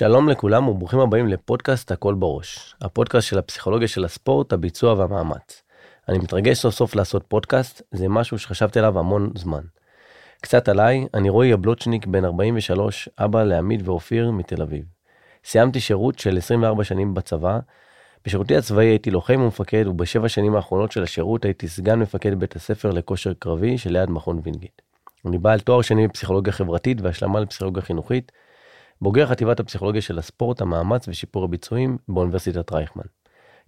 שלום לכולם וברוכים הבאים לפודקאסט הכל בראש, הפודקאסט של הפסיכולוגיה של הספורט, הביצוע והמאמץ. אני מתרגש סוף סוף לעשות פודקאסט, זה משהו שחשבתי עליו המון זמן. קצת עליי, אני רועי יבלוצ'ניק בן 43, אבא לעמית ואופיר מתל אביב. סיימתי שירות של 24 שנים בצבא, בשירותי הצבאי הייתי לוחם ומפקד ובשבע שנים האחרונות של השירות הייתי סגן מפקד בית הספר לכושר קרבי שליד מכון וינגיט. אני בעל תואר שני בפסיכולוגיה חברתית והשלמה לפסיכולוגיה חינוכית, בוגר חטיבת הפסיכולוגיה של הספורט, המאמץ ושיפור הביצועים באוניברסיטת רייכמן.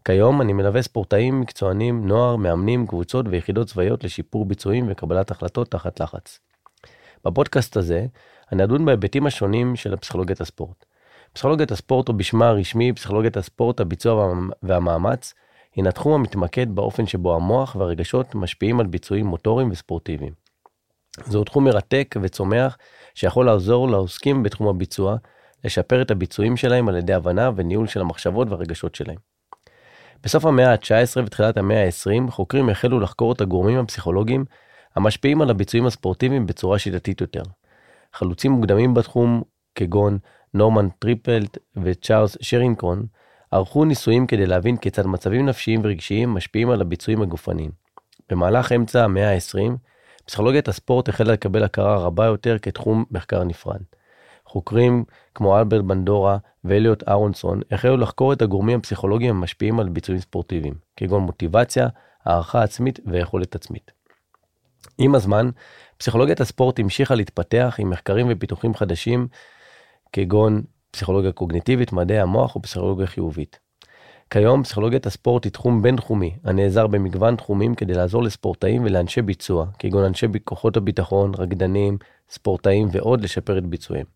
כיום אני מלווה ספורטאים, מקצוענים, נוער, מאמנים, קבוצות ויחידות צבאיות לשיפור ביצועים וקבלת החלטות תחת לחץ. בפודקאסט הזה אני אדון בהיבטים השונים של פסיכולוגיית הספורט. פסיכולוגיית הספורט או בשמה הרשמי פסיכולוגיית הספורט, הביצוע והמאמץ, הינה תחום המתמקד באופן שבו המוח והרגשות משפיעים על ביצועים מוטוריים וספורטיביים. זהו תחום מרתק וצומח שיכול לעזור לעוסקים בתחום הביצוע לשפר את הביצועים שלהם על ידי הבנה וניהול של המחשבות והרגשות שלהם. בסוף המאה ה-19 ותחילת המאה ה-20 חוקרים החלו לחקור את הגורמים הפסיכולוגיים המשפיעים על הביצועים הספורטיביים בצורה שיטתית יותר. חלוצים מוקדמים בתחום כגון נורמן טריפלט וצ'ארלס שרינקון ערכו ניסויים כדי להבין כיצד מצבים נפשיים ורגשיים משפיעים על הביצועים הגופניים. במהלך אמצע המאה ה-20 פסיכולוגיית הספורט החלה לקבל הכרה רבה יותר כתחום מחקר נפרד. חוקרים כמו אלברט בנדורה ואליוט אהרונסון החלו לחקור את הגורמים הפסיכולוגיים המשפיעים על ביצועים ספורטיביים, כגון מוטיבציה, הערכה עצמית ויכולת עצמית. עם הזמן, פסיכולוגיית הספורט המשיכה להתפתח עם מחקרים ופיתוחים חדשים, כגון פסיכולוגיה קוגניטיבית, מדעי המוח ופסיכולוגיה חיובית. כיום פסיכולוגיית הספורט היא תחום בינתחומי הנעזר במגוון תחומים כדי לעזור לספורטאים ולאנשי ביצוע, כגון אנשי כוחות הביטחון, רקדנים, ספורטאים ועוד לשפר את ביצועיהם.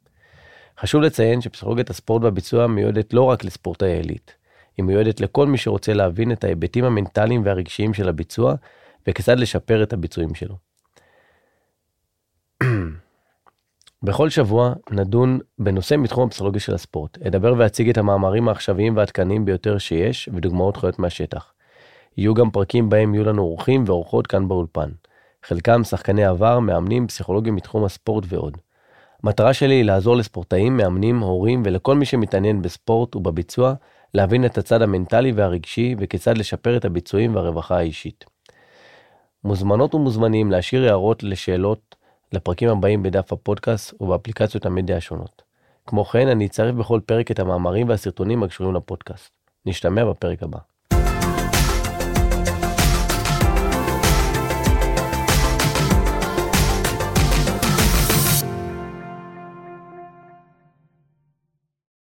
חשוב לציין שפסיכולוגיית הספורט והביצוע מיועדת לא רק לספורטאי עילית, היא מיועדת לכל מי שרוצה להבין את ההיבטים המנטליים והרגשיים של הביצוע וכיצד לשפר את הביצועים שלו. בכל שבוע נדון בנושא מתחום הפסיכולוגיה של הספורט. אדבר ואציג את המאמרים העכשוויים והעדכניים ביותר שיש ודוגמאות חיות מהשטח. יהיו גם פרקים בהם יהיו לנו אורחים ואורחות כאן באולפן. חלקם שחקני עבר, מאמנים, פסיכולוגים מתחום הספורט ועוד. המטרה שלי היא לעזור לספורטאים, מאמנים, הורים ולכל מי שמתעניין בספורט ובביצוע להבין את הצד המנטלי והרגשי וכיצד לשפר את הביצועים והרווחה האישית. מוזמנות ומוזמנים להשאיר הערות לשאלות לפרקים הבאים בדף הפודקאסט ובאפליקציות המדיה השונות. כמו כן, אני אצרף בכל פרק את המאמרים והסרטונים הקשורים לפודקאסט. נשתמע בפרק הבא.